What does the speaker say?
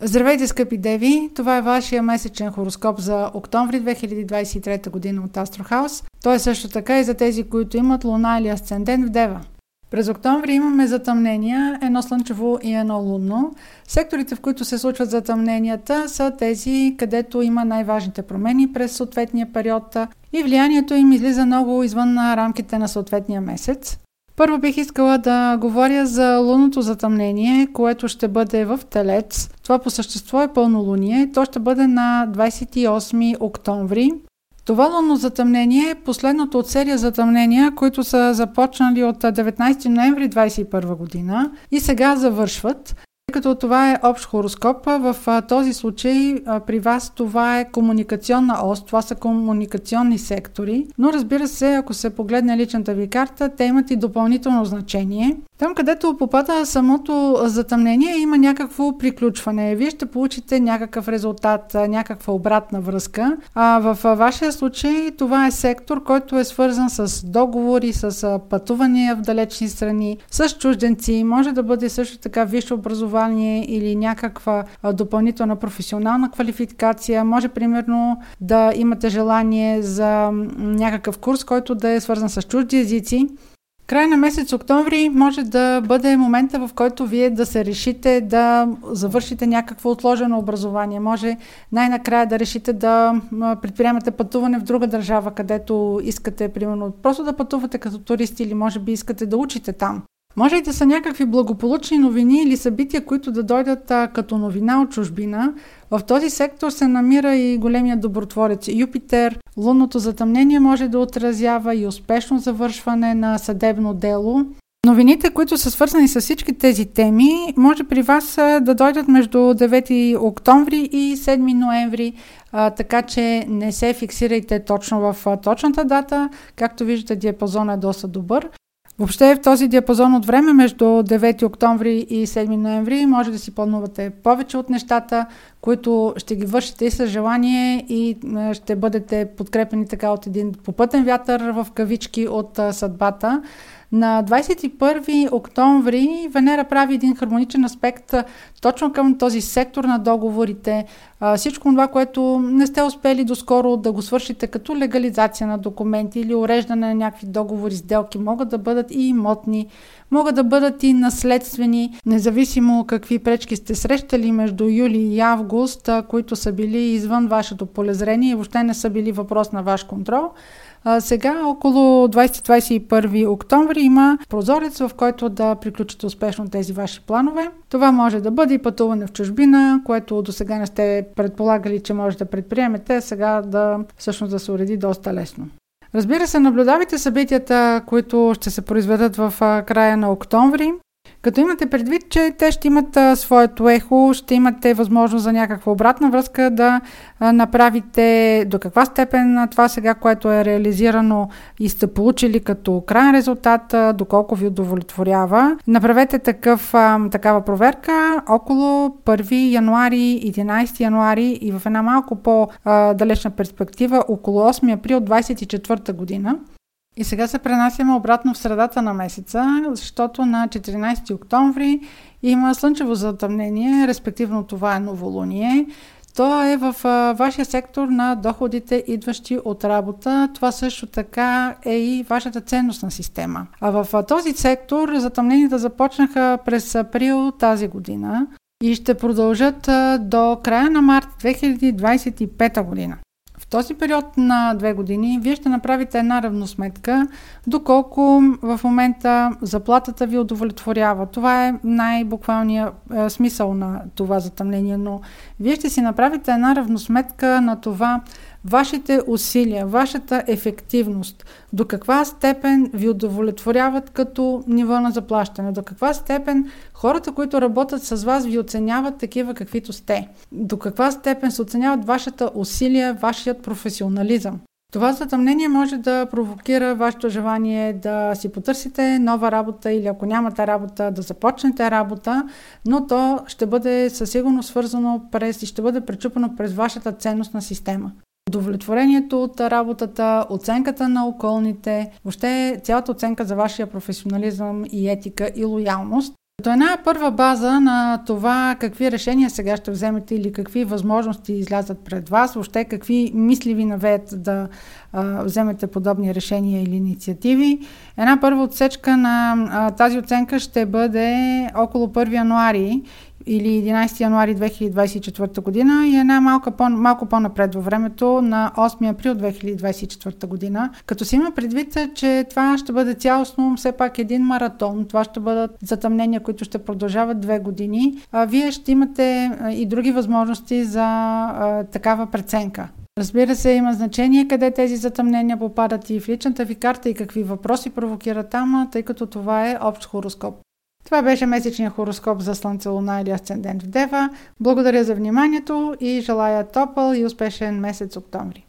Здравейте, скъпи деви! Това е вашия месечен хороскоп за октомври 2023 година от Астрохаус. Той е също така и за тези, които имат луна или асцендент в Дева. През октомври имаме затъмнения, едно слънчево и едно лунно. Секторите, в които се случват затъмненията, са тези, където има най-важните промени през съответния период и влиянието им излиза много извън рамките на съответния месец. Първо бих искала да говоря за лунното затъмнение, което ще бъде в Телец. Това по същество е пълнолуние. То ще бъде на 28 октомври. Това лунно затъмнение е последното от серия затъмнения, които са започнали от 19 ноември 2021 година и сега завършват като това е общ хороскоп, в този случай при вас това е комуникационна ос, това са комуникационни сектори, но разбира се, ако се погледне личната ви карта, те имат и допълнително значение. Там, където попада самото затъмнение, има някакво приключване. Вие ще получите някакъв резултат, някаква обратна връзка. А в вашия случай това е сектор, който е свързан с договори, с пътувания в далечни страни, с чужденци. Може да бъде също така висше образование или някаква допълнителна професионална квалификация. Може примерно да имате желание за някакъв курс, който да е свързан с чужди езици. Край на месец октомври може да бъде момента, в който вие да се решите да завършите някакво отложено образование. Може най-накрая да решите да предприемате пътуване в друга държава, където искате, примерно, просто да пътувате като туристи или може би искате да учите там. Може и да са някакви благополучни новини или събития, които да дойдат а, като новина от чужбина. В този сектор се намира и големия добротворец Юпитер. Лунното затъмнение може да отразява и успешно завършване на съдебно дело. Новините, които са свързани с всички тези теми, може при вас да дойдат между 9 октомври и 7 ноември, а, така че не се фиксирайте точно в точната дата. Както виждате, диапазон е доста добър. Въобще в този диапазон от време между 9 октомври и 7 ноември може да си планувате повече от нещата, които ще ги вършите и с желание и ще бъдете подкрепени така от един попътен вятър в кавички от съдбата. На 21 октомври Венера прави един хармоничен аспект точно към този сектор на договорите. Всичко това, което не сте успели доскоро да го свършите като легализация на документи или уреждане на някакви договори, сделки, могат да бъдат и имотни, могат да бъдат и наследствени, независимо какви пречки сте срещали между юли и август, които са били извън вашето полезрение и въобще не са били въпрос на ваш контрол. А, сега, около 20-21 октомври, има прозорец, в който да приключите успешно тези ваши планове. Това може да бъде и пътуване в чужбина, което до сега не сте предполагали, че може да предприемете, сега да всъщност да се уреди доста лесно. Разбира се, наблюдавайте събитията, които ще се произведат в края на октомври. Като имате предвид, че те ще имат а, своето ехо, ще имате възможност за някаква обратна връзка да а, направите до каква степен а, това сега, което е реализирано и сте получили като крайен резултат, а, доколко ви удовлетворява. Направете такъв, а, такава проверка около 1 януари, 11 януари и в една малко по-далечна перспектива около 8 април 2024 година. И сега се пренасяме обратно в средата на месеца, защото на 14 октомври има слънчево затъмнение, респективно това е новолуние. То е в вашия сектор на доходите, идващи от работа. Това също така е и вашата ценностна система. А в този сектор затъмненията започнаха през април тази година и ще продължат до края на март 2025 година. В този период на две години вие ще направите една равносметка, доколко в момента заплатата ви удовлетворява. Това е най-буквалният е, смисъл на това затъмнение, но вие ще си направите една равносметка на това вашите усилия, вашата ефективност, до каква степен ви удовлетворяват като ниво на заплащане, до каква степен хората, които работят с вас, ви оценяват такива каквито сте, до каква степен се оценяват вашата усилия, вашият професионализъм. Това затъмнение може да провокира вашето желание да си потърсите нова работа или ако нямате работа, да започнете работа, но то ще бъде със сигурност свързано през и ще бъде пречупено през вашата ценностна система удовлетворението от работата, оценката на околните, въобще цялата оценка за вашия професионализъм и етика и лоялност. Като една първа база на това какви решения сега ще вземете или какви възможности излязат пред вас, въобще какви мисли ви навеят да а, вземете подобни решения или инициативи. Една първа отсечка на а, тази оценка ще бъде около 1 януари или 11 януари 2024 година и една малко, по, малко по-напред във времето на 8 април 2024 година. Като си има предвид, че това ще бъде цялостно все пак един маратон, това ще бъдат затъмнения, които ще продължават две години, а вие ще имате и други възможности за а, такава преценка. Разбира се, има значение къде тези затъмнения попадат и в личната ви карта и какви въпроси провокират там, тъй като това е общ хороскоп. Това беше месечния хороскоп за Слънце, Луна или Асцендент в Дева. Благодаря за вниманието и желая топъл и успешен месец октомври.